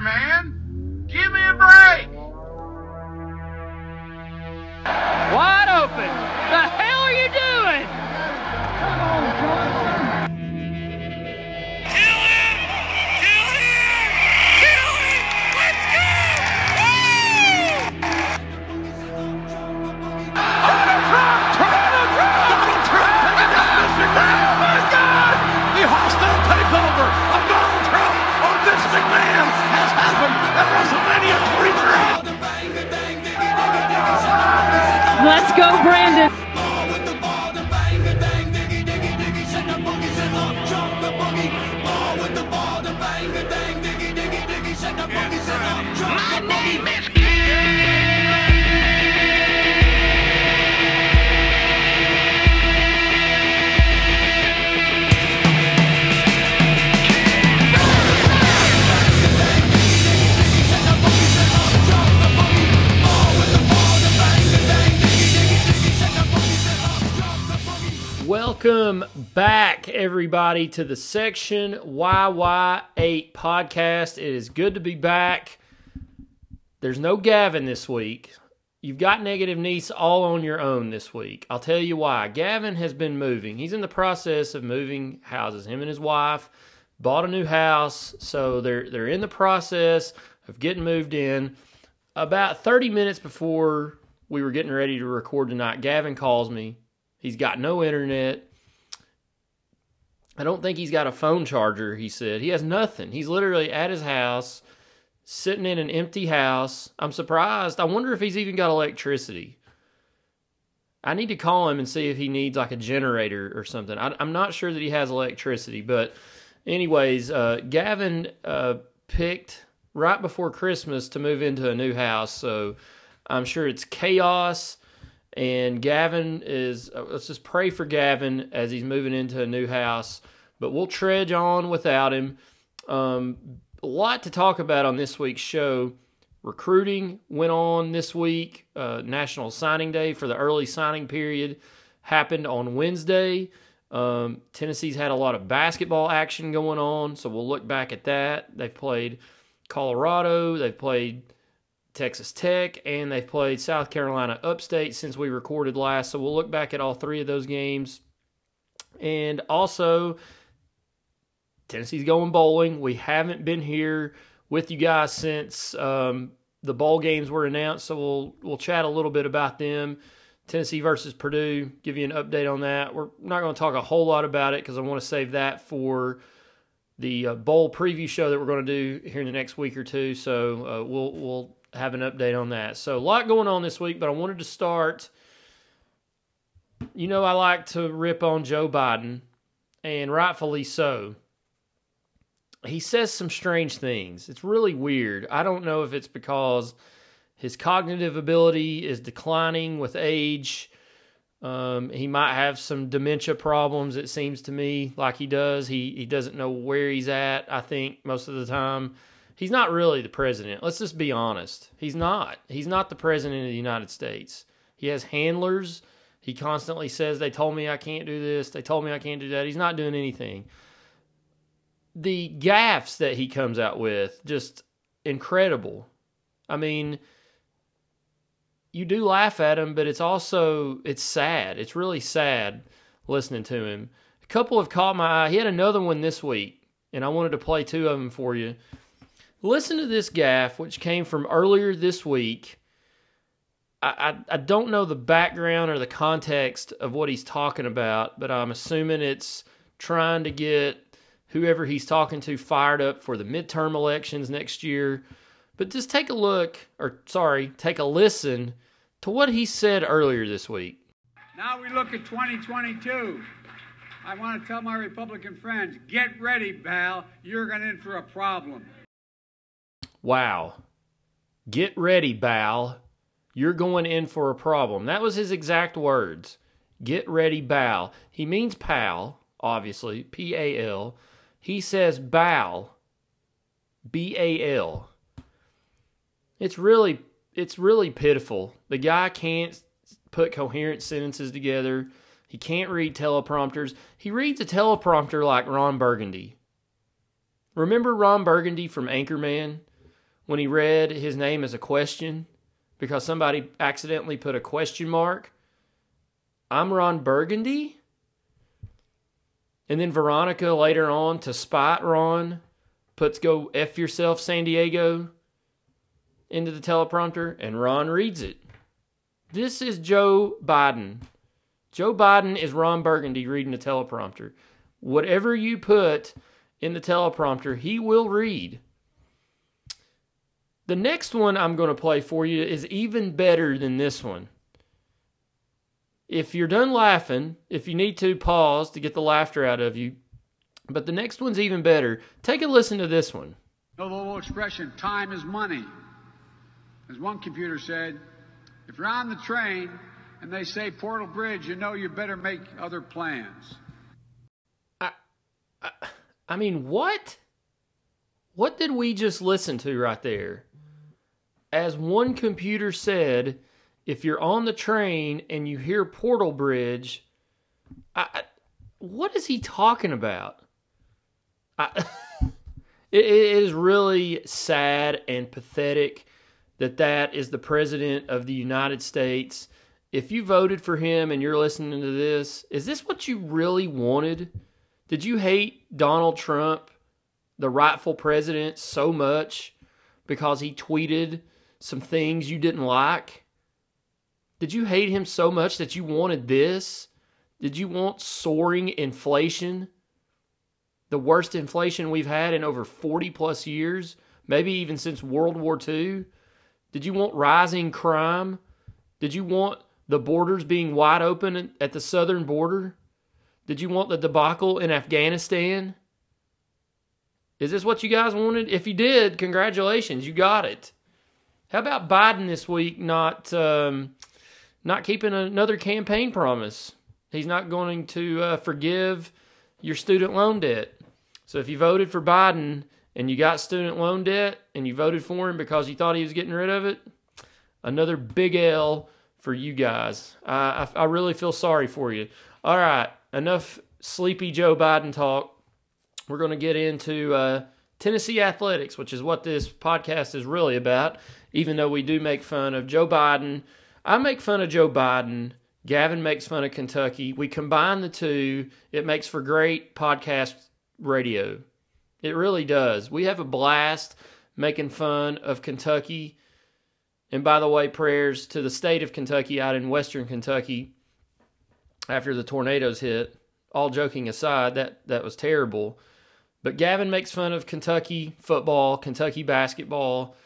man. To the Section YY8 podcast. It is good to be back. There's no Gavin this week. You've got Negative Nease all on your own this week. I'll tell you why. Gavin has been moving. He's in the process of moving houses. Him and his wife bought a new house, so they're they're in the process of getting moved in. About 30 minutes before we were getting ready to record tonight, Gavin calls me. He's got no internet. I don't think he's got a phone charger, he said. He has nothing. He's literally at his house, sitting in an empty house. I'm surprised. I wonder if he's even got electricity. I need to call him and see if he needs like a generator or something. I, I'm not sure that he has electricity, but, anyways, uh, Gavin uh, picked right before Christmas to move into a new house, so I'm sure it's chaos. And Gavin is, uh, let's just pray for Gavin as he's moving into a new house. But we'll trudge on without him. Um, a lot to talk about on this week's show. Recruiting went on this week. Uh, National Signing Day for the early signing period happened on Wednesday. Um, Tennessee's had a lot of basketball action going on, so we'll look back at that. They've played Colorado, they've played Texas Tech, and they've played South Carolina Upstate since we recorded last. So we'll look back at all three of those games. And also, Tennessee's going bowling. We haven't been here with you guys since um, the bowl games were announced, so we'll we'll chat a little bit about them. Tennessee versus Purdue, give you an update on that. We're not going to talk a whole lot about it because I want to save that for the uh, bowl preview show that we're going to do here in the next week or two. So uh, we'll we'll have an update on that. So a lot going on this week, but I wanted to start. You know, I like to rip on Joe Biden, and rightfully so. He says some strange things. It's really weird. I don't know if it's because his cognitive ability is declining with age. Um, he might have some dementia problems. It seems to me like he does. He he doesn't know where he's at. I think most of the time, he's not really the president. Let's just be honest. He's not. He's not the president of the United States. He has handlers. He constantly says, "They told me I can't do this. They told me I can't do that." He's not doing anything. The gaffes that he comes out with, just incredible. I mean, you do laugh at him, but it's also it's sad. It's really sad listening to him. A couple have caught my eye. He had another one this week, and I wanted to play two of them for you. Listen to this gaff, which came from earlier this week. I, I, I don't know the background or the context of what he's talking about, but I'm assuming it's trying to get whoever he's talking to fired up for the midterm elections next year. But just take a look, or sorry, take a listen to what he said earlier this week. Now we look at 2022. I want to tell my Republican friends get ready, pal. You're going in for a problem. Wow. Get ready, Bal. You're going in for a problem. That was his exact words. Get ready, Bal. He means pal, obviously, P A L. He says Bal, B A L. It's really it's really pitiful. The guy can't put coherent sentences together. He can't read teleprompters. He reads a teleprompter like Ron Burgundy. Remember Ron Burgundy from Anchorman? When he read his name as a question because somebody accidentally put a question mark. I'm Ron Burgundy. And then Veronica later on to spot Ron puts go F yourself San Diego into the teleprompter and Ron reads it. This is Joe Biden. Joe Biden is Ron Burgundy reading the teleprompter. Whatever you put in the teleprompter, he will read. The next one I'm going to play for you is even better than this one. If you're done laughing, if you need to, pause to get the laughter out of you. But the next one's even better. Take a listen to this one. The little expression, time is money. As one computer said, if you're on the train and they say Portal Bridge, you know you better make other plans. I mean, what? What did we just listen to right there? As one computer said, if you're on the train and you hear Portal Bridge, I, I- what is he talking about? I, it, it is really sad and pathetic that that is the president of the United States. If you voted for him and you're listening to this, is this what you really wanted? Did you hate Donald Trump, the rightful president, so much because he tweeted some things you didn't like? Did you hate him so much that you wanted this? Did you want soaring inflation? The worst inflation we've had in over 40 plus years, maybe even since World War II? Did you want rising crime? Did you want the borders being wide open at the southern border? Did you want the debacle in Afghanistan? Is this what you guys wanted? If you did, congratulations, you got it. How about Biden this week not um, not keeping another campaign promise? He's not going to uh, forgive your student loan debt. So if you voted for Biden and you got student loan debt and you voted for him because you thought he was getting rid of it, another big L for you guys. I, I, I really feel sorry for you. All right, enough sleepy Joe Biden talk. We're going to get into uh, Tennessee athletics, which is what this podcast is really about. Even though we do make fun of Joe Biden, I make fun of Joe Biden. Gavin makes fun of Kentucky. We combine the two, it makes for great podcast radio. It really does. We have a blast making fun of Kentucky. And by the way, prayers to the state of Kentucky out in western Kentucky after the tornadoes hit. All joking aside, that, that was terrible. But Gavin makes fun of Kentucky football, Kentucky basketball,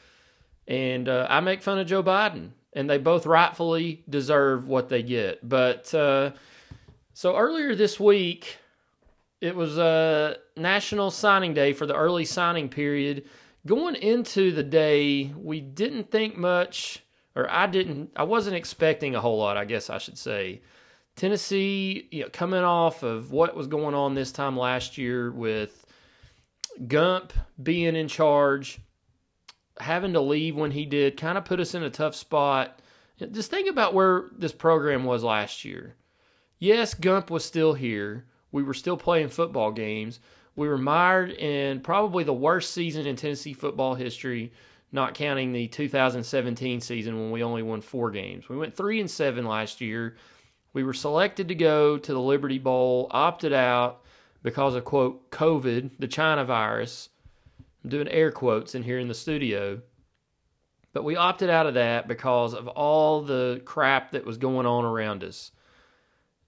and uh, I make fun of Joe Biden. And they both rightfully deserve what they get. But uh, so earlier this week, it was uh, National Signing Day for the early signing period. Going into the day, we didn't think much, or I didn't, I wasn't expecting a whole lot, I guess I should say. Tennessee, you know, coming off of what was going on this time last year with Gump being in charge, having to leave when he did, kind of put us in a tough spot. Just think about where this program was last year. Yes, Gump was still here. We were still playing football games. We were mired in probably the worst season in Tennessee football history, not counting the 2017 season when we only won four games. We went three and seven last year. We were selected to go to the Liberty Bowl, opted out because of quote COVID, the China virus. I'm doing air quotes in here in the studio. But we opted out of that because of all the crap that was going on around us.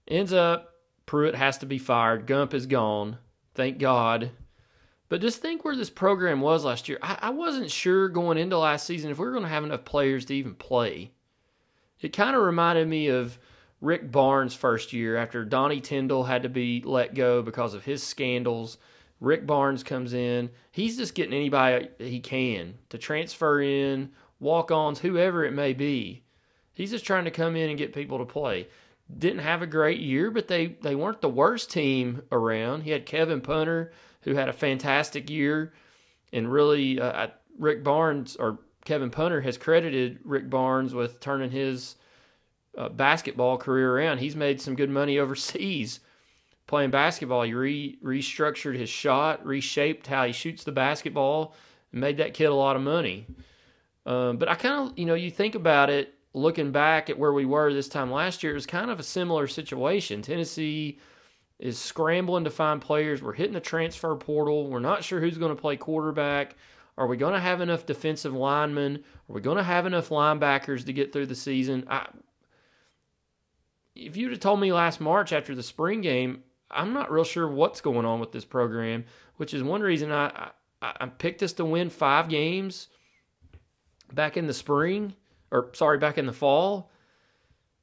Ends up, Pruitt has to be fired. Gump is gone. Thank God. But just think where this program was last year. I, I wasn't sure going into last season if we were going to have enough players to even play. It kind of reminded me of Rick Barnes' first year after Donnie Tyndall had to be let go because of his scandals. Rick Barnes comes in. He's just getting anybody he can to transfer in, walk ons, whoever it may be. He's just trying to come in and get people to play. Didn't have a great year, but they, they weren't the worst team around. He had Kevin Punter, who had a fantastic year, and really, uh, Rick Barnes or Kevin Punter has credited Rick Barnes with turning his uh, basketball career around. He's made some good money overseas playing basketball. He re- restructured his shot, reshaped how he shoots the basketball, and made that kid a lot of money. Um, but I kind of, you know, you think about it, looking back at where we were this time last year, it was kind of a similar situation. Tennessee is scrambling to find players. We're hitting the transfer portal. We're not sure who's going to play quarterback. Are we going to have enough defensive linemen? Are we going to have enough linebackers to get through the season? I, if you'd have told me last March after the spring game, I'm not real sure what's going on with this program, which is one reason I, I, I picked us to win five games back in the spring, or sorry, back in the fall.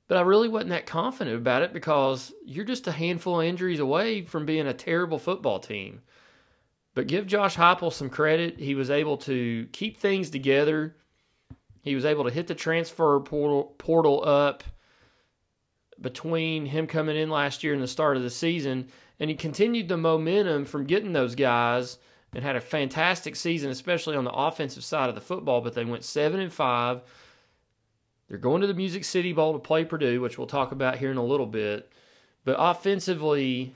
But I really wasn't that confident about it because you're just a handful of injuries away from being a terrible football team. But give Josh Heupel some credit. He was able to keep things together. He was able to hit the transfer portal, portal up between him coming in last year and the start of the season. And he continued the momentum from getting those guys and had a fantastic season, especially on the offensive side of the football. But they went seven and five. They're going to the Music City Bowl to play Purdue, which we'll talk about here in a little bit. But offensively,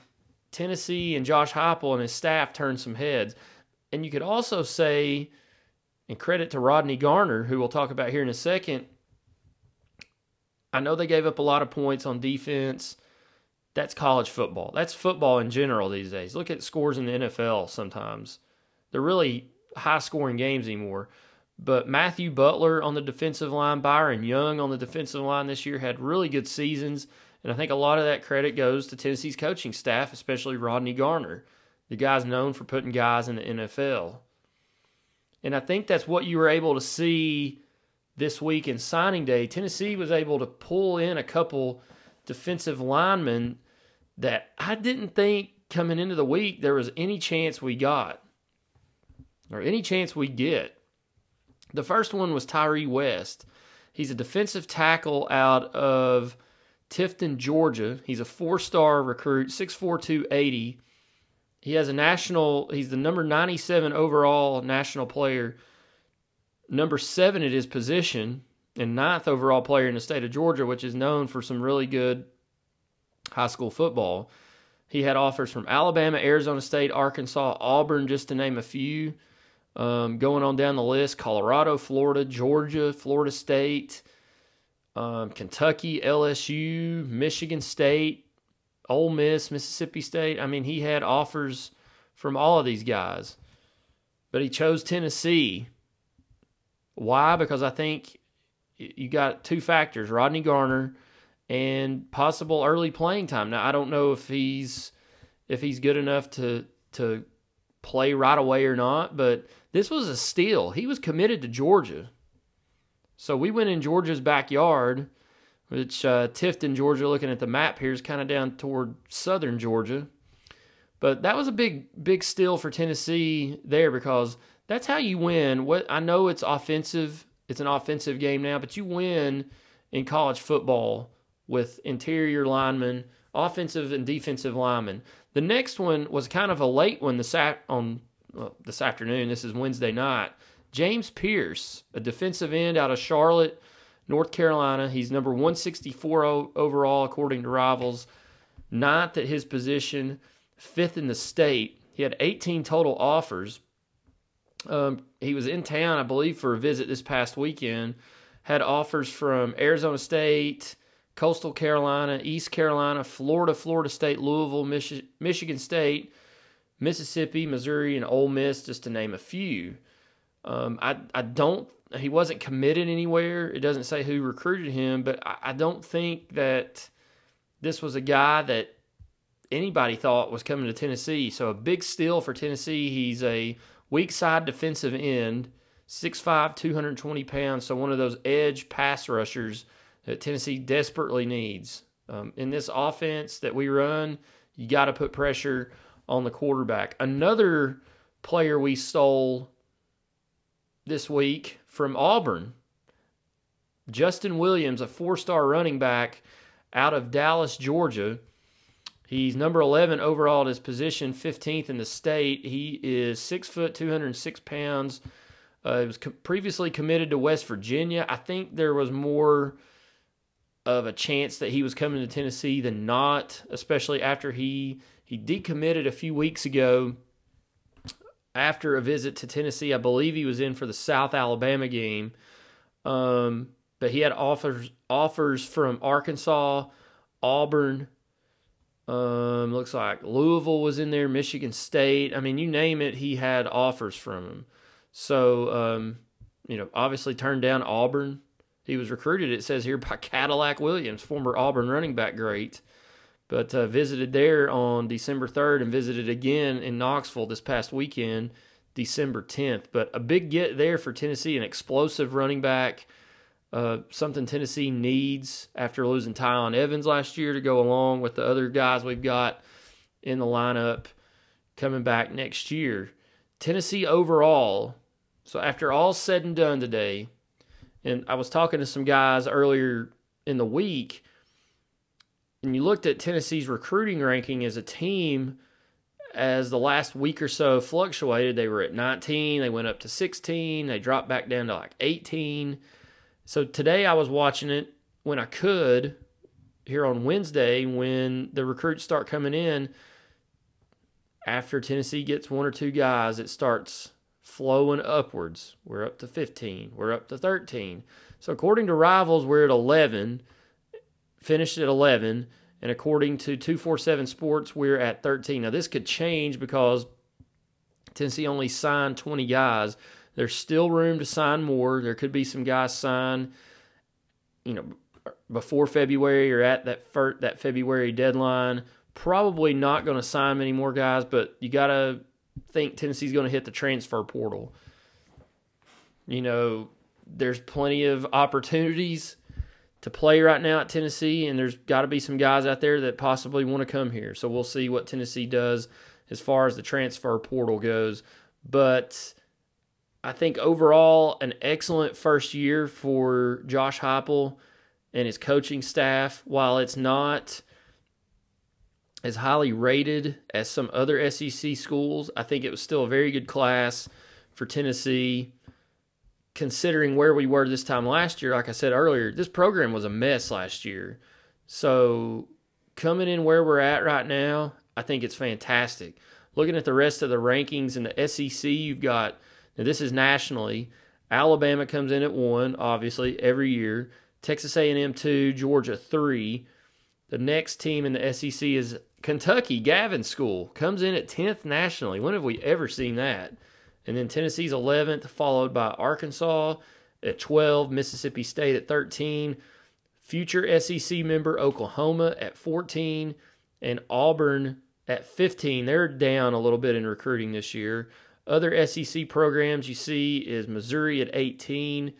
Tennessee and Josh Heupel and his staff turned some heads. And you could also say, and credit to Rodney Garner, who we'll talk about here in a second. I know they gave up a lot of points on defense. That's college football. That's football in general these days. Look at scores in the NFL sometimes. They're really high scoring games anymore. But Matthew Butler on the defensive line, Byron Young on the defensive line this year had really good seasons. And I think a lot of that credit goes to Tennessee's coaching staff, especially Rodney Garner. The guy's known for putting guys in the NFL. And I think that's what you were able to see this week in signing day. Tennessee was able to pull in a couple defensive linemen that I didn't think coming into the week there was any chance we got or any chance we get. The first one was Tyre West. He's a defensive tackle out of Tifton, Georgia. He's a four star recruit, 6'4, 280. He has a national, he's the number 97 overall national player, number seven at his position, and ninth overall player in the state of Georgia, which is known for some really good high school football. He had offers from Alabama, Arizona State, Arkansas, Auburn, just to name a few. Um, going on down the list Colorado, Florida, Georgia, Florida State, um, Kentucky, LSU, Michigan State, Ole Miss, Mississippi State. I mean, he had offers from all of these guys, but he chose Tennessee. Why? Because I think you got two factors Rodney Garner and possible early playing time. Now, I don't know if he's if he's good enough to to play right away or not, but this was a steal. He was committed to Georgia. So we went in Georgia's backyard, which uh, Tifton, Georgia, looking at the map here, is kind of down toward southern Georgia. But that was a big, big steal for Tennessee there because that's how you win. What I know it's offensive, it's an offensive game now, but you win in college football with interior linemen, offensive and defensive linemen. The next one was kind of a late one this sat on well, this afternoon. This is Wednesday night. James Pearce, a defensive end out of Charlotte, North Carolina. He's number 164 overall according to Rivals, ninth at his position, fifth in the state. He had 18 total offers. Um, he was in town, I believe, for a visit this past weekend. Had offers from Arizona State, Coastal Carolina, East Carolina, Florida, Florida State, Louisville, Michi- Michigan State, Mississippi, Missouri, and Ole Miss, just to name a few. Um, I I don't. He wasn't committed anywhere. It doesn't say who recruited him, but I, I don't think that this was a guy that anybody thought was coming to Tennessee. So a big steal for Tennessee. He's a weak side defensive end, 6'5", 220 pounds. So one of those edge pass rushers that Tennessee desperately needs. Um, in this offense that we run, you got to put pressure on the quarterback. Another player we stole this week from Auburn, Justin Williams, a four star running back out of Dallas, Georgia. He's number 11 overall at his position, 15th in the state. He is six foot, 206 pounds. Uh, he was co- previously committed to West Virginia. I think there was more of a chance that he was coming to Tennessee than not, especially after he he decommitted a few weeks ago after a visit to Tennessee. I believe he was in for the South Alabama game. Um, but he had offers offers from Arkansas, Auburn, um, looks like Louisville was in there, Michigan State. I mean, you name it, he had offers from him. So, um, you know, obviously turned down Auburn. He was recruited, it says here, by Cadillac Williams, former Auburn running back great. But uh, visited there on December 3rd and visited again in Knoxville this past weekend, December 10th. But a big get there for Tennessee, an explosive running back, uh, something Tennessee needs after losing Tiyon Evans last year to go along with the other guys we've got in the lineup coming back next year. Tennessee overall, so after all said and done today, and I was talking to some guys earlier in the week, and you looked at Tennessee's recruiting ranking as a team as the last week or so fluctuated. They were at 19, they went up to 16, they dropped back down to like 18. So today I was watching it when I could here on Wednesday when the recruits start coming in. After Tennessee gets one or two guys, it starts flowing upwards. We're up to 15, we're up to 13. So according to Rivals, we're at 11 finished at 11, and according to 247 Sports, we're at 13. Now, this could change because Tennessee only signed 20 guys. There's still room to sign more. There could be some guys sign, you know, before February or at that fir- that February deadline. Probably not going to sign many more guys, but you got to think Tennessee's going to hit the transfer portal. You know, there's plenty of opportunities to play right now at Tennessee, and there's got to be some guys out there that possibly want to come here. So we'll see what Tennessee does as far as the transfer portal goes. But I think overall, an excellent first year for Josh Heupel and his coaching staff. While it's not as highly rated as some other SEC schools, I think it was still a very good class for Tennessee considering where we were this time last year, like I said earlier, this program was a mess last year. So coming in where we're at right now, I think it's fantastic. Looking at the rest of the rankings in the SEC, you've got now this is nationally. Alabama comes in at one, obviously every year. Texas A&M two, Georgia three. The next team in the SEC is Kentucky. Gavin School comes in at tenth nationally. When have we ever seen that? And then Tennessee's 11th, followed by Arkansas at 12, Mississippi State at 13, future SEC member Oklahoma at 14, and Auburn at 15. They're down a little bit in recruiting this year. Other SEC programs you see is Missouri at 18,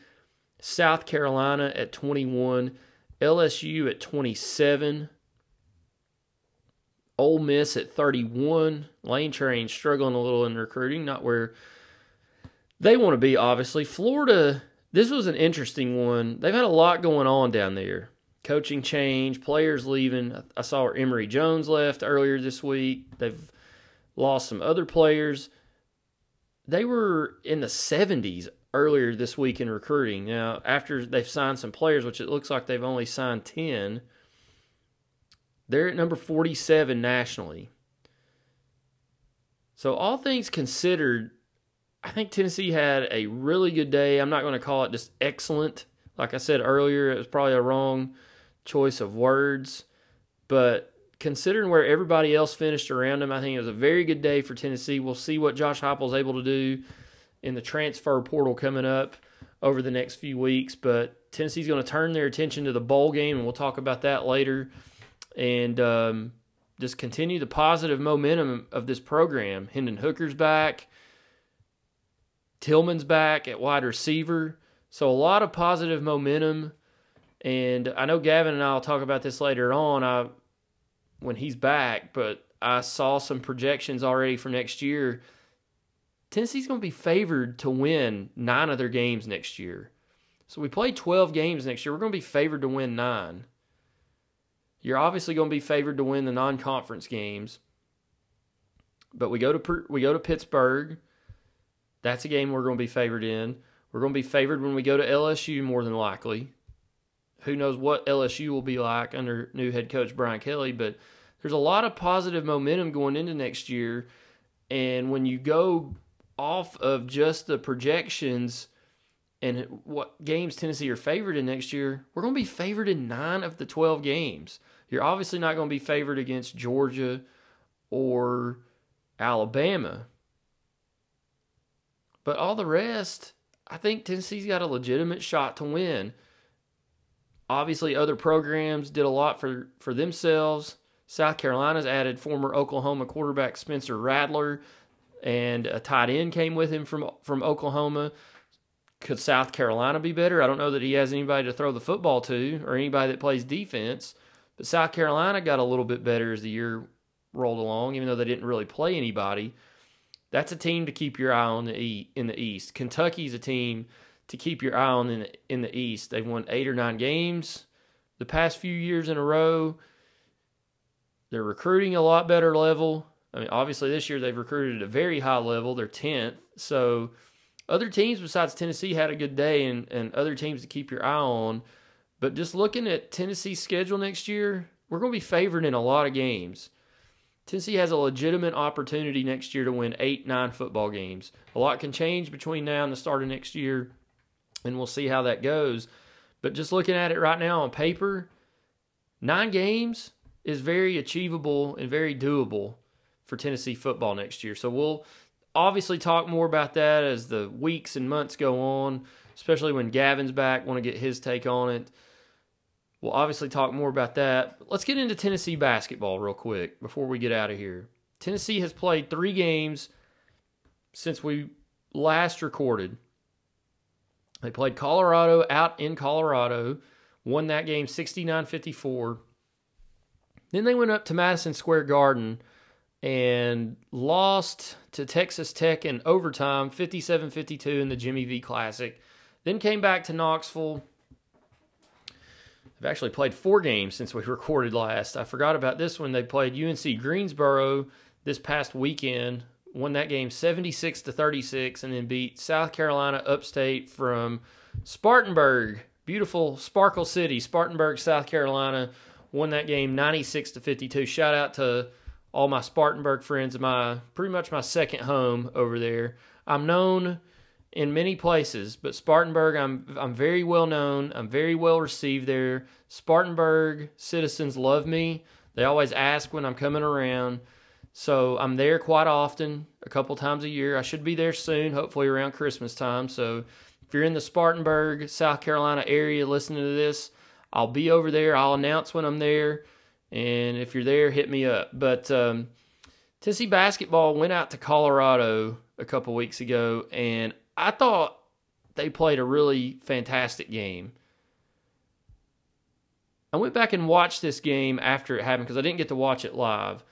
South Carolina at 21, LSU at 27, Ole Miss at 31. Lane Train struggling a little in recruiting, not where they want to be, obviously. Florida, this was an interesting one. They've had a lot going on down there. Coaching change, players leaving. I saw Emory Jones left earlier this week. They've lost some other players. They were in the 70s earlier this week in recruiting. Now, after they've signed some players, which it looks like they've only signed 10, they're at number 47 nationally. So, all things considered, I think Tennessee had a really good day. I'm not going to call it just excellent. Like I said earlier, it was probably a wrong choice of words. But considering where everybody else finished around them, I think it was a very good day for Tennessee. We'll see what Josh Heupel's able to do in the transfer portal coming up over the next few weeks. But Tennessee's going to turn their attention to the bowl game, and we'll talk about that later. And um, just continue the positive momentum of this program. Hendon Hooker's back. Tillman's back at wide receiver. So a lot of positive momentum. And I know Gavin and I will talk about this later on I, when he's back, but I saw some projections already for next year. Tennessee's going to be favored to win nine of their games next year. So we play 12 games next year. We're going to be favored to win nine. You're obviously going to be favored to win the non-conference games. But we go to we go to Pittsburgh. That's a game we're going to be favored in. We're going to be favored when we go to LSU more than likely. Who knows what LSU will be like under new head coach Brian Kelly, but there's a lot of positive momentum going into next year. And when you go off of just the projections and what games Tennessee are favored in next year, we're going to be favored in nine of the 12 games. You're obviously not going to be favored against Georgia or Alabama. But all the rest, I think Tennessee's got a legitimate shot to win. Obviously, other programs did a lot for, for themselves. South Carolina's added former Oklahoma quarterback Spencer Rattler, and a tight end came with him from from Oklahoma. Could South Carolina be better? I don't know that he has anybody to throw the football to or anybody that plays defense. But South Carolina got a little bit better as the year rolled along, even though they didn't really play anybody. That's a team to keep your eye on the e- in the East. Kentucky's a team to keep your eye on in the, in the East. They've won eight or nine games the past few years in a row. They're recruiting a lot better level. I mean, obviously this year they've recruited at a very high level. They're tenth, so other teams besides Tennessee had a good day, and and other teams to keep your eye on. But just looking at Tennessee's schedule next year, we're going to be favored in a lot of games. Tennessee has a legitimate opportunity next year to win eight, nine football games. A lot can change between now and the start of next year, and we'll see how that goes. But just looking at it right now on paper, nine games is very achievable and very doable for Tennessee football next year. So we'll obviously talk more about that as the weeks and months go on, especially when Gavin's back, want to get his take on it. We'll obviously talk more about that. Let's get into Tennessee basketball real quick before we get out of here. Tennessee has played three games since we last recorded. They played Colorado out in Colorado, won that game 69 54. Then they went up to Madison Square Garden and lost to Texas Tech in overtime 57 52 in the Jimmy V Classic. Then came back to Knoxville, They've actually played four games since we recorded last. I forgot about this one. They played UNC Greensboro this past weekend, won that game 76 to 36, and then beat South Carolina upstate from Spartanburg, beautiful Sparkle City, Spartanburg, South Carolina. Won that game 96 to 52. Shout out to all my Spartanburg friends, my pretty much my second home over there. I'm known in many places, but Spartanburg, I'm I'm very well known. I'm very well received there. Spartanburg citizens love me. They always ask when I'm coming around. So I'm there quite often, a couple times a year. I should be there soon, hopefully around Christmas time. So if you're in the Spartanburg, South Carolina area listening to this, I'll be over there. I'll announce when I'm there. And if you're there, hit me up. But um, Tennessee basketball went out to Colorado a couple weeks ago, and I thought they played a really fantastic game. I went back and watched this game after it happened because I didn't get to watch it live.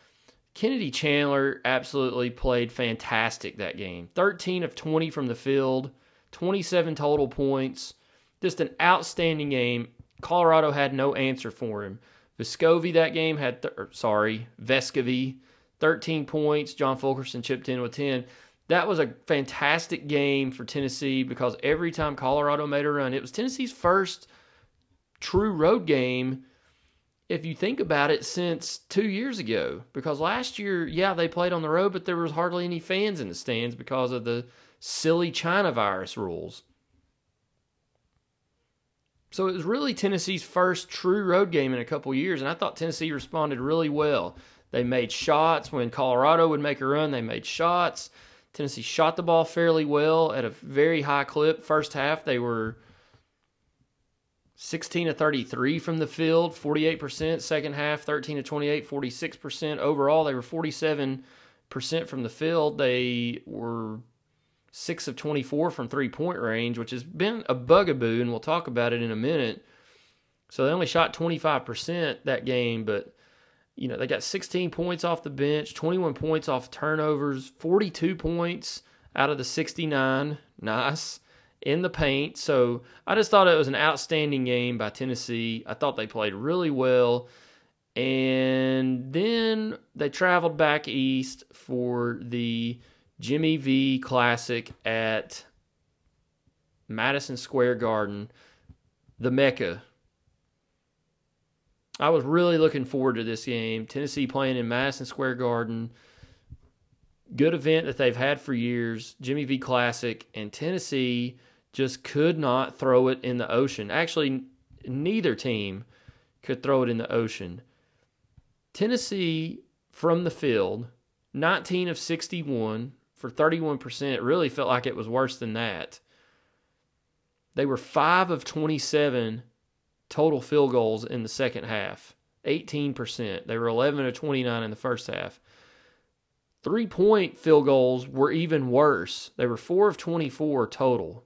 Kennedy Chandler absolutely played fantastic that game. 13 of 20 from the field, 27 total points. Just an outstanding game. Colorado had no answer for him. Vescovi that game had, th- er, sorry, Vescovi, 13 points. John Fulkerson chipped in with 10 that was a fantastic game for Tennessee because every time Colorado made a run, it was Tennessee's first true road game, if you think about it, since two years ago. Because last year, yeah, they played on the road, but there was hardly any fans in the stands because of the silly China virus rules. So it was really Tennessee's first true road game in a couple years, and I thought Tennessee responded really well. They made shots when Colorado would make a run, they made shots. Tennessee shot the ball fairly well at a very high clip. First half, they were 16 to 33 from the field, 48%. Second half, 13 to 28, 46%. Overall, they were 47% from the field. They were 6 of 24 from three point range, which has been a bugaboo, and we'll talk about it in a minute. So they only shot 25% that game, but you know, they got 16 points off the bench, 21 points off turnovers, 42 points out of the 69. Nice in the paint. So I just thought it was an outstanding game by Tennessee. I thought they played really well. And then they traveled back east for the Jimmy V Classic at Madison Square Garden, the Mecca I was really looking forward to this game. Tennessee playing in Madison Square Garden. good event that they've had for years, Jimmy V Classic, and Tennessee just could not throw it in the ocean. Actually, neither team could throw it in the ocean. Tennessee from the field, 19 of 61 for 31%. It really felt like it was worse than that. They were 5 of 27 total field goals in the second half, 18%. They were 11 of 29 in the first half. Three point field goals were even worse. They were 4 of 24 total.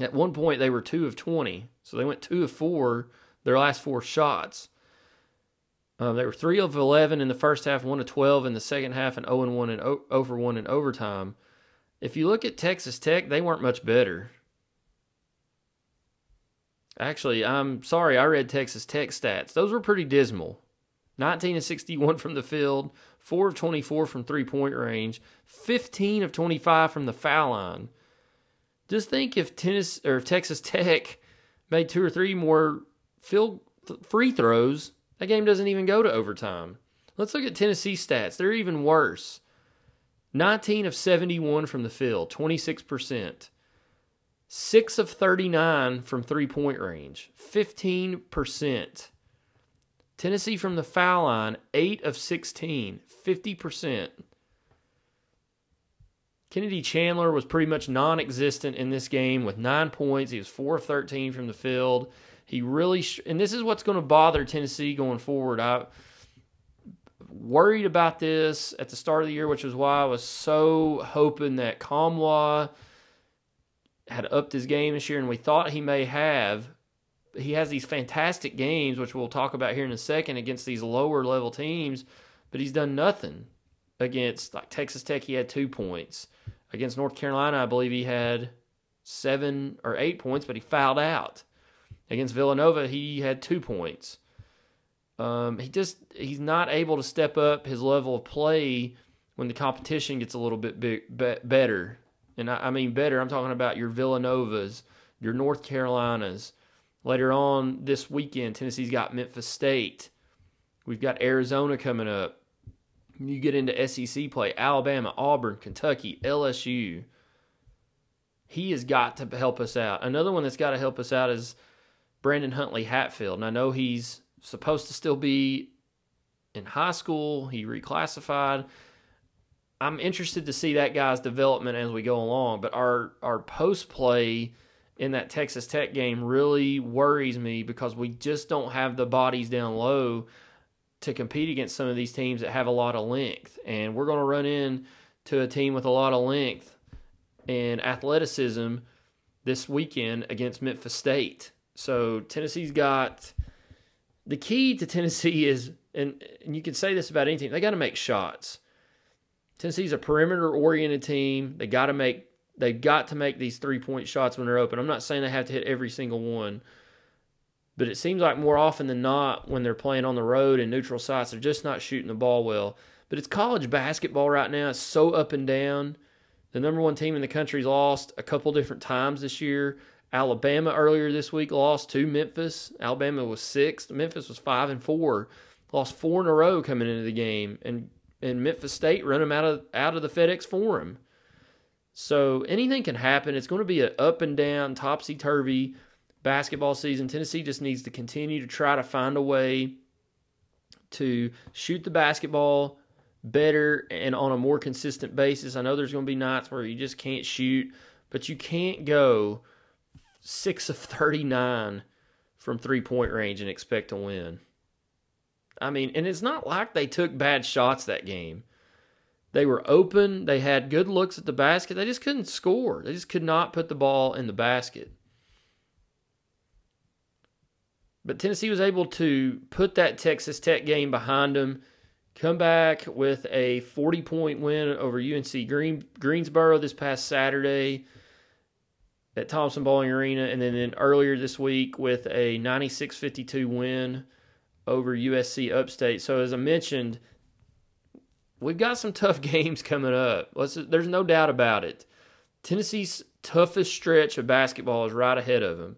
At one point, they were 2 of 20. So they went 2 of 4 their last four shots. Um, they were 3 of 11 in the first half, 1 of 12 in the second half, and 0 and 1 and o- over 1 in overtime. If you look at Texas Tech, they weren't much better. Actually, I'm sorry, I read Texas Tech stats. Those were pretty dismal. 19 of 61 from the field, 4 of 24 from three point range, 15 of 25 from the foul line. Just think if tennis or if Texas Tech made two or three more field th- free throws, that game doesn't even go to overtime. Let's look at Tennessee stats. They're even worse. 19 of 71 from the field, 26%. 6 of 39 from three point range, 15%. Tennessee from the foul line, 8 of 16, 50%. Kennedy Chandler was pretty much non existent in this game with nine points. He was 4 of 13 from the field. He really, sh- and this is what's going to bother Tennessee going forward. I worried about this at the start of the year, which is why I was so hoping that Nkamhoua had upped his game this year, and we thought he may have. He has these fantastic games, which we'll talk about here in a second, against these lower level teams, but he's done nothing against like Texas Tech. He had two points against North Carolina. I believe he had seven or eight points, but he fouled out. Against Villanova, he had two points. Um, he just he's not able to step up his level of play when the competition gets a little bit big, be, better. And I, I mean better. I'm talking about your Villanovas, your North Carolinas. Later on this weekend, Tennessee's got Memphis State. We've got Arizona coming up. You get into SEC play, Alabama, Auburn, Kentucky, LSU. He has got to help us out. Another one that's got to help us out is Brandon Huntley Hatfield. And I know he's supposed to still be in high school. He reclassified. I'm interested to see that guy's development as we go along. But our our post play in that Texas Tech game really worries me because we just don't have the bodies down low to compete against some of these teams that have a lot of length. And we're going to run in to a team with a lot of length and athleticism this weekend against Memphis State. So Tennessee's got the key to Tennessee is, and, and you can say this about any team, they got to make shots. Tennessee's a perimeter oriented team. They got to make they've got to make these three point shots when they're open. I'm not saying they have to hit every single one, but it seems like more often than not when they're playing on the road and neutral sites, they're just not shooting the ball well. But it's college basketball right now. It's so up and down. The number one team in the country's lost a couple different times this year. Alabama earlier this week lost to Memphis. Alabama was sixth. Memphis was five and four. Lost four in a row coming into the game, and and Memphis State run them out of out of the FedEx Forum. So anything can happen. It's going to be an up and down, topsy turvy basketball season. Tennessee just needs to continue to try to find a way to shoot the basketball better and on a more consistent basis. I know there's going to be nights where you just can't shoot, but you can't go six of 39 from three point range and expect to win. I mean, and it's not like they took bad shots that game. They were open, they had good looks at the basket, they just couldn't score. They just could not put the ball in the basket. But Tennessee was able to put that Texas Tech game behind them, come back with a 40 point win over UNC Green, Greensboro this past Saturday at Thompson-Boling Arena, and then, then earlier this week with a 96 52 win over USC Upstate. So, as I mentioned, we've got some tough games coming up. Let's, there's no doubt about it. Tennessee's toughest stretch of basketball is right ahead of them.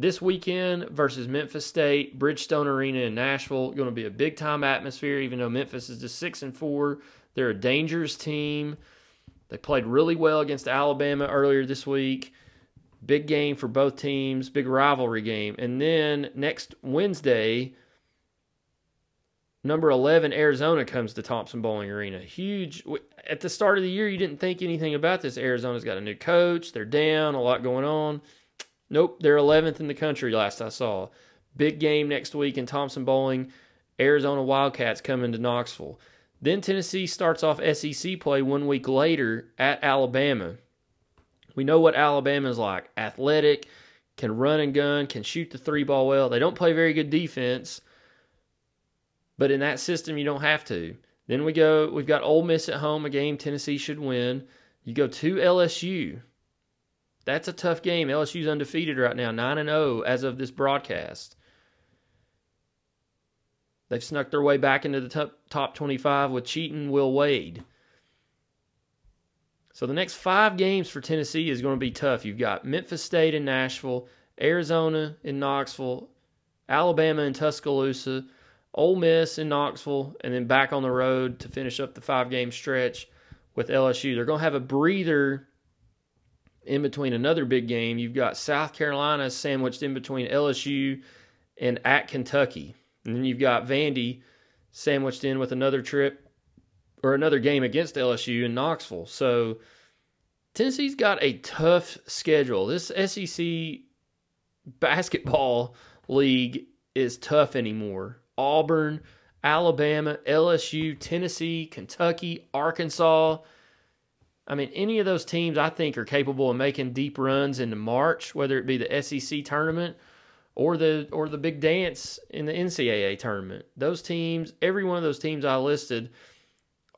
This weekend versus Memphis State, Bridgestone Arena in Nashville, going to be a big time atmosphere. Even though Memphis is just six and four, They're a dangerous team. They played really well against Alabama earlier this week. Big game for both teams, big rivalry game. And then next Wednesday, number 11 Arizona comes to Thompson-Boling Arena. Huge at the start of the year you didn't think anything about this. Arizona's got a new coach, they're down, a lot going on. Nope, they're 11th in the country last I saw. Big game next week in Thompson-Boling. Arizona Wildcats coming to Knoxville. Then Tennessee starts off SEC play one week later at Alabama. We know what Alabama is like athletic, can run and gun, can shoot the three ball well. They don't play very good defense, but in that system, you don't have to. Then we go, we've got Ole Miss at home, a game Tennessee should win. You go to LSU. That's a tough game. LSU's undefeated right now, 9 and 0 as of this broadcast. They've snuck their way back into the top, top 25 with cheating Will Wade. So the next five games for Tennessee is going to be tough. You've got Memphis State in Nashville, Arizona in Knoxville, Alabama in Tuscaloosa, Ole Miss in Knoxville, and then back on the road to finish up the five game stretch with LSU. They're going to have a breather in between another big game. You've got South Carolina sandwiched in between LSU and at Kentucky. And then you've got Vandy sandwiched in with another trip or another game against LSU in Knoxville. So Tennessee's got a tough schedule. This SEC basketball league is tough anymore. Auburn, Alabama, LSU, Tennessee, Kentucky, Arkansas. I mean, any of those teams I think are capable of making deep runs into March, whether it be the SEC tournament or the or the big dance in the NCAA tournament. Those teams, every one of those teams I listed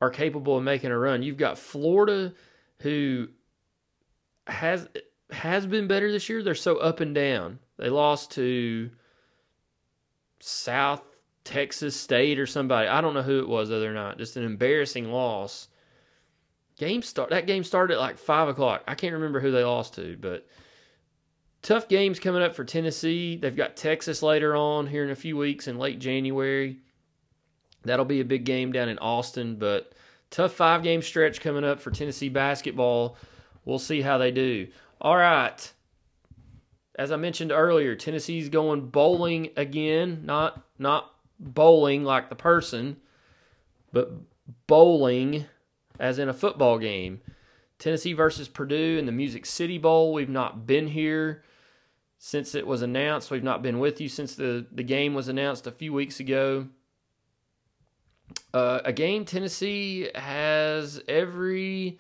are capable of making a run. You've got Florida who has has been better this year. They're so up and down. They lost to South Texas State or somebody. I don't know who it was other night. Just an embarrassing loss. Game start that game started at like five o'clock. I can't remember who they lost to, but tough games coming up for Tennessee. They've got Texas later on here in a few weeks in late January. That'll be a big game down in Austin, but tough five game stretch coming up for Tennessee basketball. We'll see how they do. All right. As I mentioned earlier, Tennessee's going bowling again, not not bowling like the person, but bowling as in a football game. Tennessee versus Purdue in the Music City Bowl. We've not been here since it was announced. We've not been with you since the, the game was announced a few weeks ago. Uh, a game Tennessee has every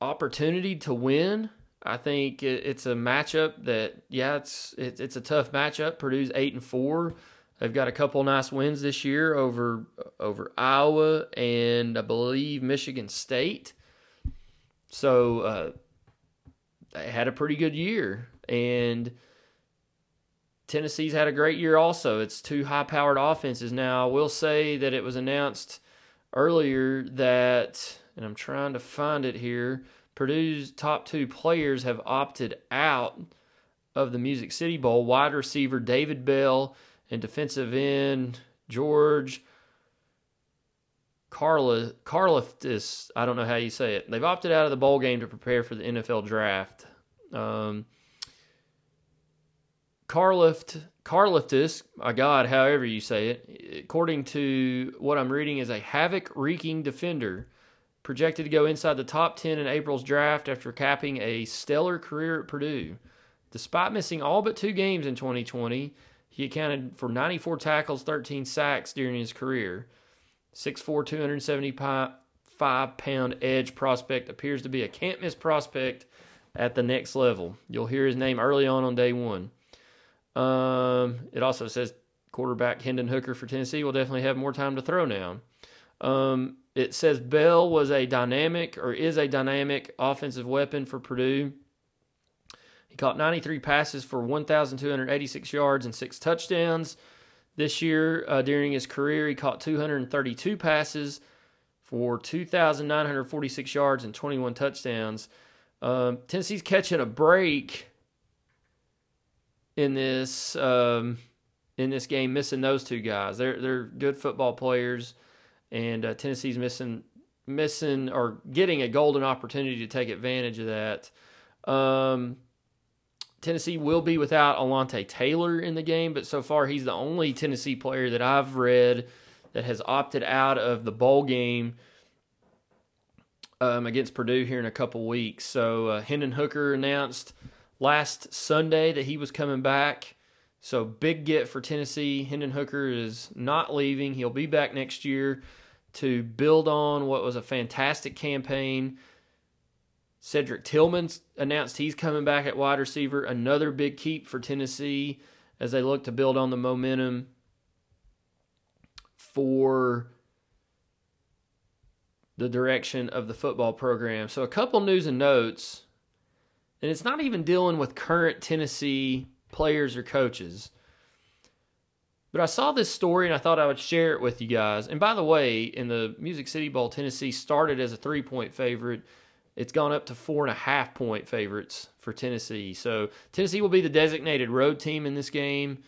opportunity to win. I think it, it's a matchup that yeah, it's it, it's a tough matchup. Purdue's eight and four. They've got a couple nice wins this year over over Iowa and I believe Michigan State. So uh, they had a pretty good year, and Tennessee's had a great year also. It's two high powered offenses. Now, I will say that it was announced earlier that, and I'm trying to find it here, Purdue's top two players have opted out of the Music City Bowl wide receiver David Bell and defensive end George Carla Karlaftis. I don't know how you say it. They've opted out of the bowl game to prepare for the NFL draft. Um, Karlift Karlaftis, my God, however you say it, according to what I'm reading, is a havoc wreaking defender projected to go inside the top 10 in April's draft after capping a stellar career at Purdue. Despite missing all but two games in 2020, he accounted for 94 tackles, 13 sacks during his career. 6'4", 275 pound edge prospect appears to be a can't miss prospect at the next level. You'll hear his name early on on day one. Um, it also says quarterback Hendon Hooker for Tennessee will definitely have more time to throw now. Um, it says Bell was a dynamic or is a dynamic offensive weapon for Purdue. He caught 93 passes for 1,286 yards and six touchdowns. This year, uh, during his career, he caught 232 passes for 2,946 yards and 21 touchdowns. Um, Tennessee's catching a break in this um, in this game, missing those two guys. They're they're good football players, and uh, Tennessee's missing missing or getting a golden opportunity to take advantage of that. Um, Tennessee will be without Alontae Taylor in the game, but so far he's the only Tennessee player that I've read that has opted out of the bowl game um, against Purdue here in a couple weeks. So uh, Hendon Hooker announced last Sunday that he was coming back. So big get for Tennessee. Hendon Hooker is not leaving. He'll be back next year to build on what was a fantastic campaign. Cedric Tillman announced he's coming back at wide receiver. Another big keep for Tennessee as they look to build on the momentum for the direction of the football program. So, a couple news and notes, and it's not even dealing with current Tennessee players or coaches. But I saw this story and I thought I would share it with you guys. And by the way, in the Music City Bowl, Tennessee started as a three point favorite. It's gone up to four and a half point favorites for Tennessee. So Tennessee will be the designated road team in this game.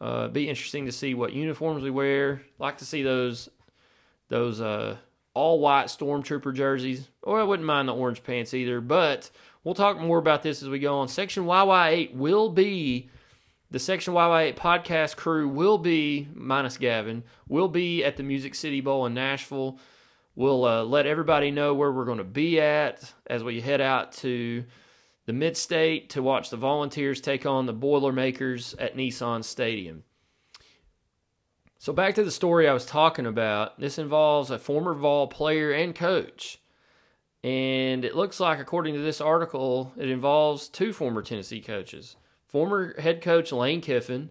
Uh, be interesting to see what uniforms we wear. Like to see those those uh, all white stormtrooper jerseys. Or I wouldn't mind the orange pants either. But we'll talk more about this as we go on. Section YY8 will be the Section YY8 podcast crew will be, minus Gavin, will be at the Music City Bowl in Nashville. We'll uh, let everybody know where we're going to be at as we head out to the Mid State to watch the Volunteers take on the Boilermakers at Nissan Stadium. So, back to the story I was talking about. This involves a former Vol player and coach. And it looks like, according to this article, it involves two former Tennessee coaches. Former head coach Lane Kiffin,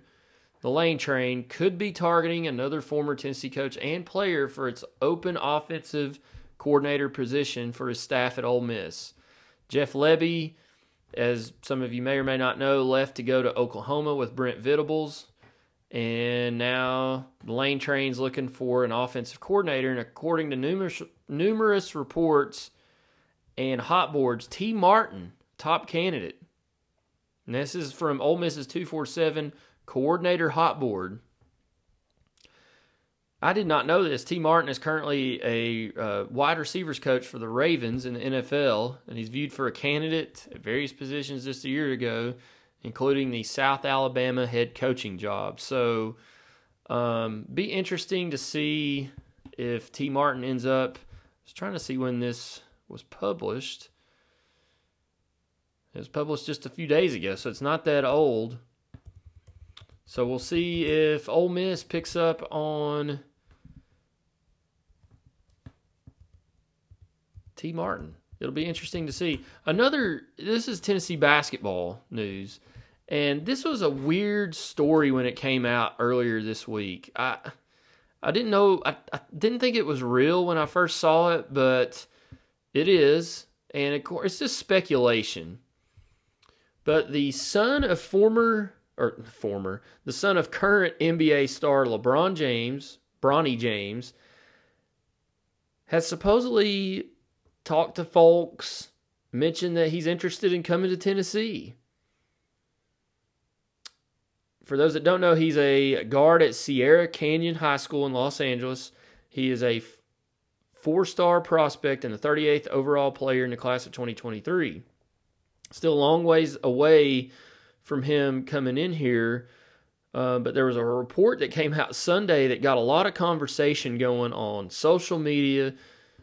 the Lane train, could be targeting another former Tennessee coach and player for its open offensive coordinator position for his staff at Ole Miss. Jeff Lebby, as some of you may or may not know, left to go to Oklahoma with Brent Venables. And now the Lane train's looking for an offensive coordinator. And according to numerous, numerous reports and hot boards, Tee Martin, top candidate. And this is from Ole Miss's 247 coordinator hot board. I did not know this. Tee Martin is currently a uh, wide receivers coach for the Ravens in the NFL, and he's viewed for a candidate at various positions just a year ago, including the South Alabama head coaching job. So, um, be interesting to see if Tee Martin ends up. I was trying to see when this was published. It was published just a few days ago, so it's not that old. So we'll see if Ole Miss picks up on Tee Martin. It'll be interesting to see. Another, this is Tennessee basketball news, and this was a weird story when it came out earlier this week. I, I didn't know, I, I didn't think it was real when I first saw it, but it is, and of course, it's just speculation. But the son of former or former, the son of current NBA star LeBron James, Bronny James, has supposedly talked to folks, mentioned that he's interested in coming to Tennessee. For those that don't know, he's a guard at Sierra Canyon High School in Los Angeles. He is a four star prospect and the 38th overall player in the class of 2023. Still a long ways away from him coming in here. Uh, but there was a report that came out Sunday that got a lot of conversation going on social media.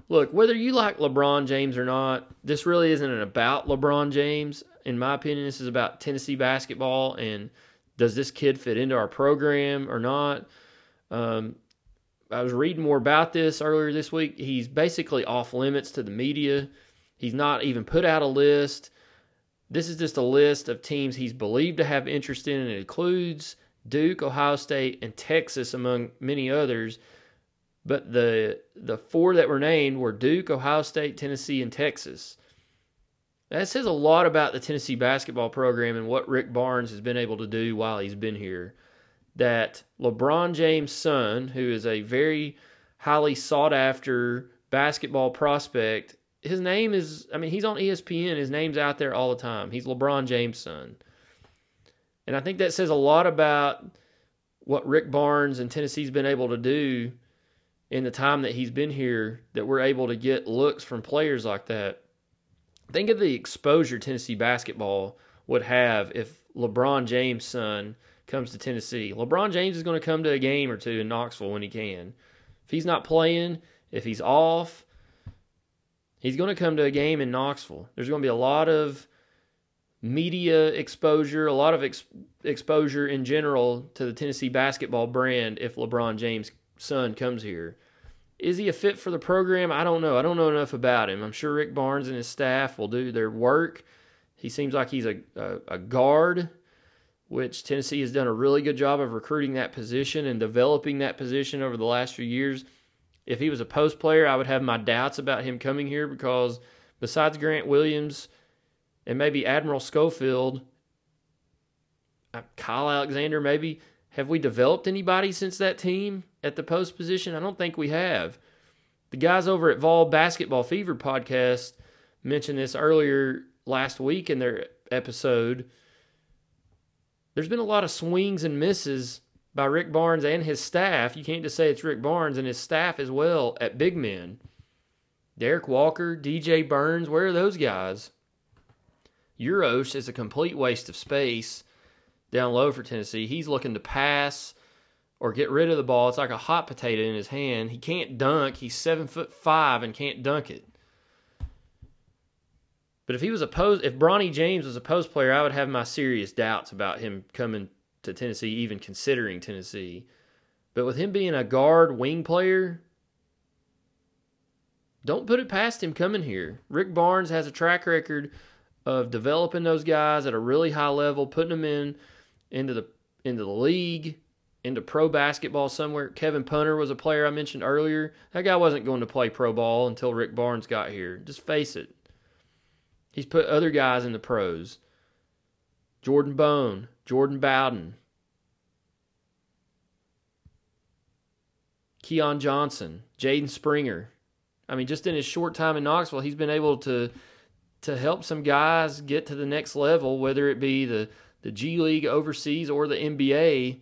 Look, whether you like LeBron James or not, this really isn't about LeBron James. In my opinion, this is about Tennessee basketball and does this kid fit into our program or not? Um, I was reading more about this earlier this week. He's basically off limits to the media. He's not even put out a list. This is just a list of teams he's believed to have interest in, and it includes Duke, Ohio State, and Texas, among many others. But the the four that were named were Duke, Ohio State, Tennessee, and Texas. That says a lot about the Tennessee basketball program and what Rick Barnes has been able to do while he's been here. That LeBron James' son, who is a very highly sought after basketball prospect, his name is I mean, he's on ESPN, his name's out there all the time. He's LeBron James' son. And I think that says a lot about what Rick Barnes and Tennessee's been able to do in the time that he's been here that we're able to get looks from players like that. Think of the exposure Tennessee basketball would have if LeBron James' son comes to Tennessee. LeBron James is going to come to a game or two in Knoxville when he can. If he's not playing, if he's off, he's going to come to a game in Knoxville. There's going to be a lot of media exposure, a lot of ex- exposure in general to the Tennessee basketball brand if LeBron James' son comes here. Is he a fit for the program? I don't know. I don't know enough about him. I'm sure Rick Barnes and his staff will do their work. He seems like he's a, a, a guard, which Tennessee has done a really good job of recruiting that position and developing that position over the last few years. If he was a post player, I would have my doubts about him coming here because besides Grant Williams and maybe Admiral Schofield, uh, Kyle Alexander, maybe, have we developed anybody since that team at the post position? I don't think we have. The guys over at Vol Basketball Fever podcast mentioned this earlier last week in their episode. There's been a lot of swings and misses by Rick Barnes and his staff. You can't just say it's Rick Barnes and his staff as well at big men. Derrick Walker, DJ Burns, where are those guys? Uros is a complete waste of space down low for Tennessee. He's looking to pass or get rid of the ball. It's like a hot potato in his hand. He can't dunk. He's seven foot five and can't dunk it. But if he was a post, if Bronny James was a post player, I would have my serious doubts about him coming to Tennessee, even considering Tennessee. But with him being a guard wing player, don't put it past him coming here. Rick Barnes has a track record of developing those guys at a really high level, putting them in into the into the league, into pro basketball somewhere. Kevin Punter was a player I mentioned earlier. That guy wasn't going to play pro ball until Rick Barnes got here. Just face it. He's put other guys in the pros. Jordan Bone, Jordan Bowden, Keon Johnson, Jaden Springer. I mean, just in his short time in Knoxville, he's been able to to help some guys get to the next level, whether it be the the G League overseas or the NBA.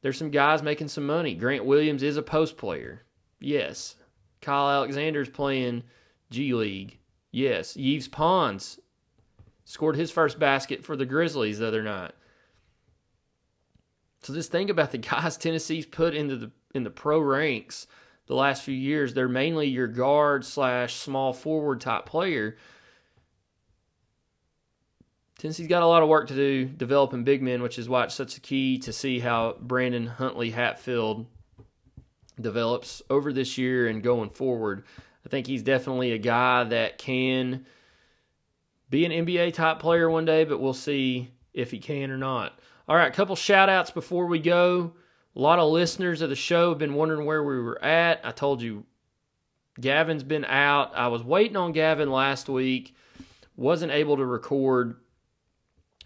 There's some guys making some money. Grant Williams is a post player. Yes. Kyle Alexander's playing G League. Yes. Yves Pons scored his first basket for the Grizzlies the other night. So just think about the guys Tennessee's put into the in the pro ranks the last few years. They're mainly your guard slash small forward type player. Tennessee's got a lot of work to do developing big men, which is why it's such a key to see how Brandon Huntley Hatfield develops over this year and going forward. I think he's definitely a guy that can be an NBA type player one day, but we'll see if he can or not. All right, a couple shout outs before we go. A lot of listeners of the show have been wondering where we were at. I told you Gavin's been out. I was waiting on Gavin last week, wasn't able to record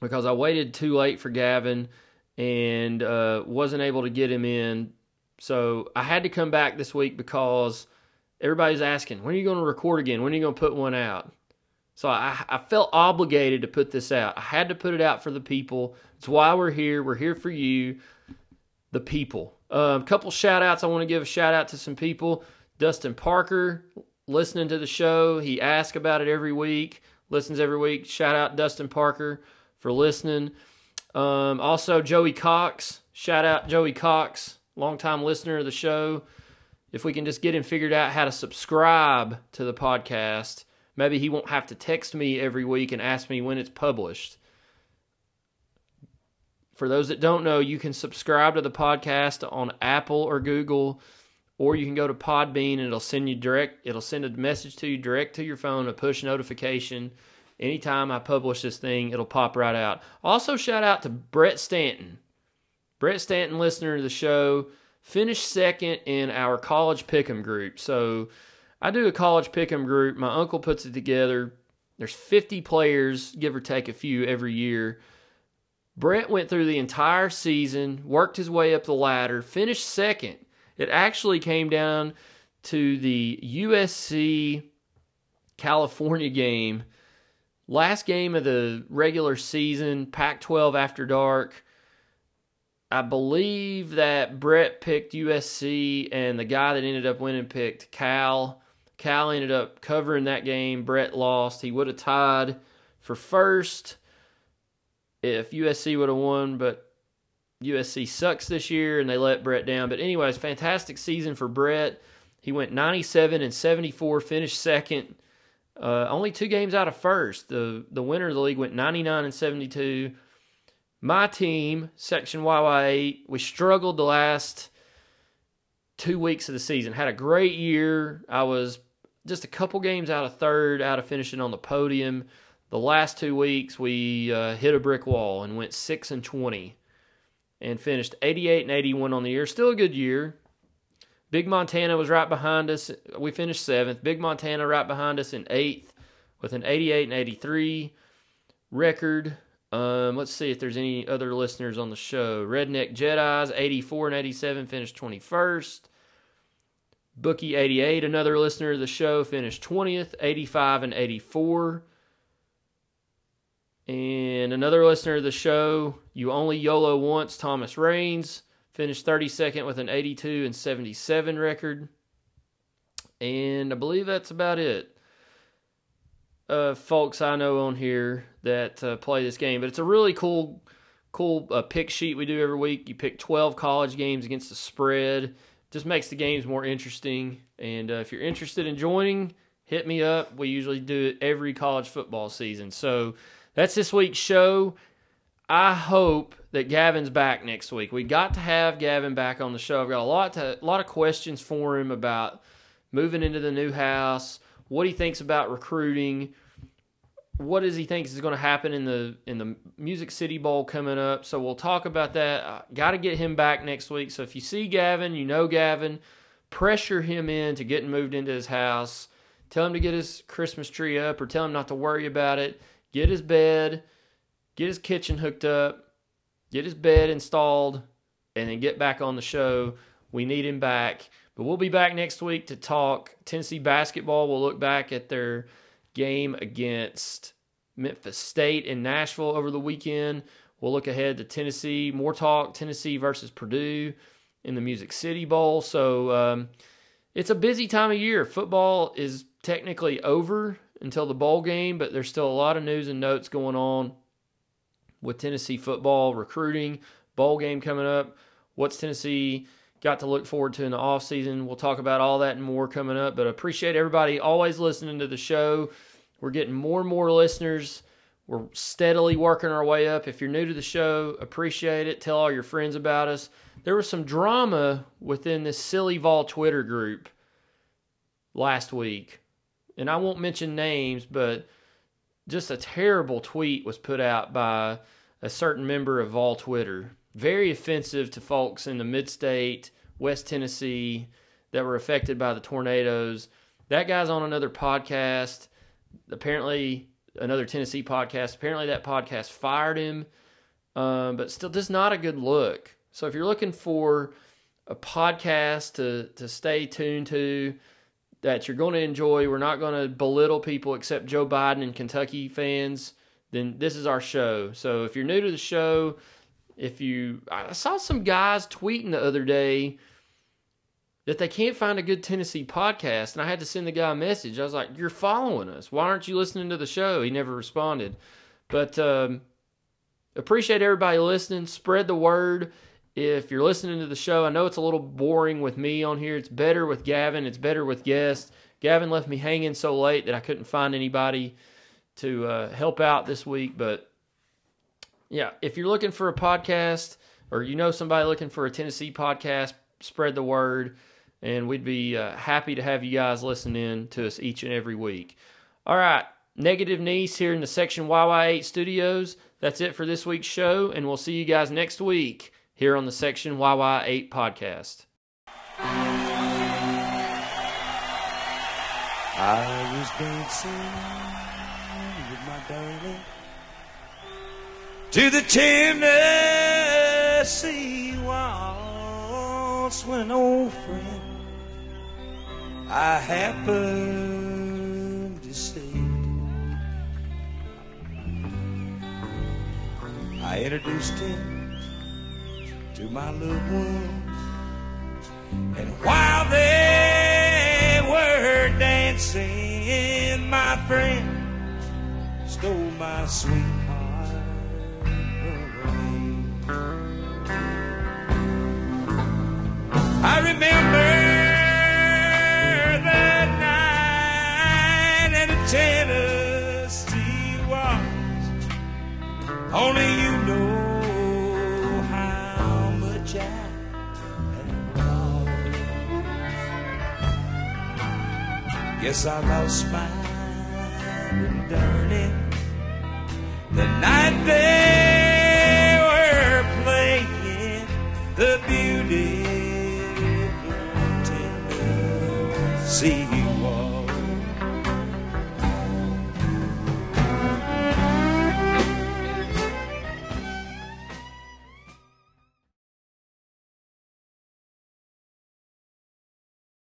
because I waited too late for Gavin and uh, wasn't able to get him in. So I had to come back this week because everybody's asking, when are you going to record again? When are you going to put one out? So I, I felt obligated to put this out. I had to put it out for the people. It's why we're here. We're here for you, the people. A couple shout outs. I want to give a shout out to some people. Dustin Parker, listening to the show. He asks about it every week, listens every week. Shout out Dustin Parker for listening. Um, also, Joey Cox. Shout out Joey Cox, longtime listener of the show. If we can just get him figured out how to subscribe to the podcast, maybe he won't have to text me every week and ask me when it's published. For those that don't know, you can subscribe to the podcast on Apple or Google, or you can go to Podbean and it'll send you direct. It'll send a message to you direct to your phone, a push notification. Anytime I publish this thing, it'll pop right out. Also, shout out to Brett Stanton. Brett Stanton, listener to the show, finished second in our college pick'em group. So I do a college pick'em group. My uncle puts it together. There's 50 players, give or take a few every year. Brett went through the entire season, worked his way up the ladder, finished second. It actually came down to the USC California game, last game of the regular season, Pac 12 after dark. I believe that Brett picked USC, and the guy that ended up winning picked Cal. Cal ended up covering that game. Brett lost. He would have tied for first if USC would have won, but USC sucks this year and they let Brett down. But anyways, fantastic season for Brett. He went 97 and 74, finished second. Uh, only two games out of first. The the winner of the league went 99 and 72. My team, Section YY8, we struggled the last two weeks of the season. Had a great year. I was just a couple games out of third, out of finishing on the podium. The last two weeks, we uh, hit a brick wall and went six and 20, and finished 88 and 81 on the year. Still a good year. Big Montana was right behind us. We finished seventh. Big Montana right behind us in eighth with an 88 and 83 record. Um, let's see if there's any other listeners on the show. Redneck Jedi's 84 and 87 finished 21st. Bookie 88, another listener of the show, finished 20th, 85 and 84. And another listener of the show, You Only YOLO Once, Thomas Rains, finished 32nd with an 82 and 77 record. And I believe that's about it. Uh, folks I know on here that uh, play this game, but it's a really cool, cool uh, pick sheet we do every week. You pick 12 college games against the spread. Just makes the games more interesting. And uh, if you're interested in joining, hit me up. We usually do it every college football season. So that's this week's show. I hope that Gavin's back next week. We got to have Gavin back on the show. I've got a lot to, a lot of questions for him about moving into the new house, what he thinks about recruiting, what does he think is going to happen in the in the Music City Bowl coming up. So we'll talk about that. Got to get him back next week. So if you see Gavin, you know Gavin, pressure him into getting moved into his house. Tell him to get his Christmas tree up or tell him not to worry about it. Get his bed, get his kitchen hooked up, get his bed installed, and then get back on the show. We need him back. But we'll be back next week to talk Tennessee basketball. We'll look back at their game against Memphis State in Nashville over the weekend. We'll look ahead to Tennessee. More talk Tennessee versus Purdue in the Music City Bowl. So um, it's a busy time of year. Football is technically over until the bowl game, but there's still a lot of news and notes going on with Tennessee football, recruiting, bowl game coming up. What's Tennessee got to look forward to in the off season? We'll talk about all that and more coming up. But I appreciate everybody always listening to the show. We're getting more and more listeners. We're steadily working our way up. If you're new to the show, appreciate it. Tell all your friends about us. There was some drama within this silly Vol Twitter group last week. And I won't mention names, but just a terrible tweet was put out by a certain member of Vol Twitter. Very offensive to folks in the mid state, West Tennessee, that were affected by the tornadoes. That guy's on another podcast. Apparently, another Tennessee podcast. Apparently, that podcast fired him, um, but still, just not a good look. So, if you're looking for a podcast to to stay tuned to, that you're going to enjoy. We're not going to belittle people except Joe Biden and Kentucky fans. Then this is our show. So if you're new to the show, if you, I saw some guys tweeting the other day that they can't find a good Tennessee podcast, and I had to send the guy a message. I was like, "You're following us. Why aren't you listening to the show?" He never responded. But um, appreciate everybody listening. Spread the word if you're listening to the show, I know it's a little boring with me on here. It's better with Gavin. It's better with guests. Gavin left me hanging so late that I couldn't find anybody to uh, help out this week. But yeah, if you're looking for a podcast or you know somebody looking for a Tennessee podcast, spread the word. And we'd be uh, happy to have you guys listen in to us each and every week. All right, Negative Nease here in the Section YY8 studios. That's it for this week's show, and we'll see you guys next week here on the Section YY8 podcast. I was dancing with my darling to the Tennessee waltz when old friend I happened to see. I introduced him to my loved one. And while they were dancing, my friend stole my sweetheart away. I remember Only you know how much I have lost. Yes, I lost mine, darling, the night they were playing the beautiful See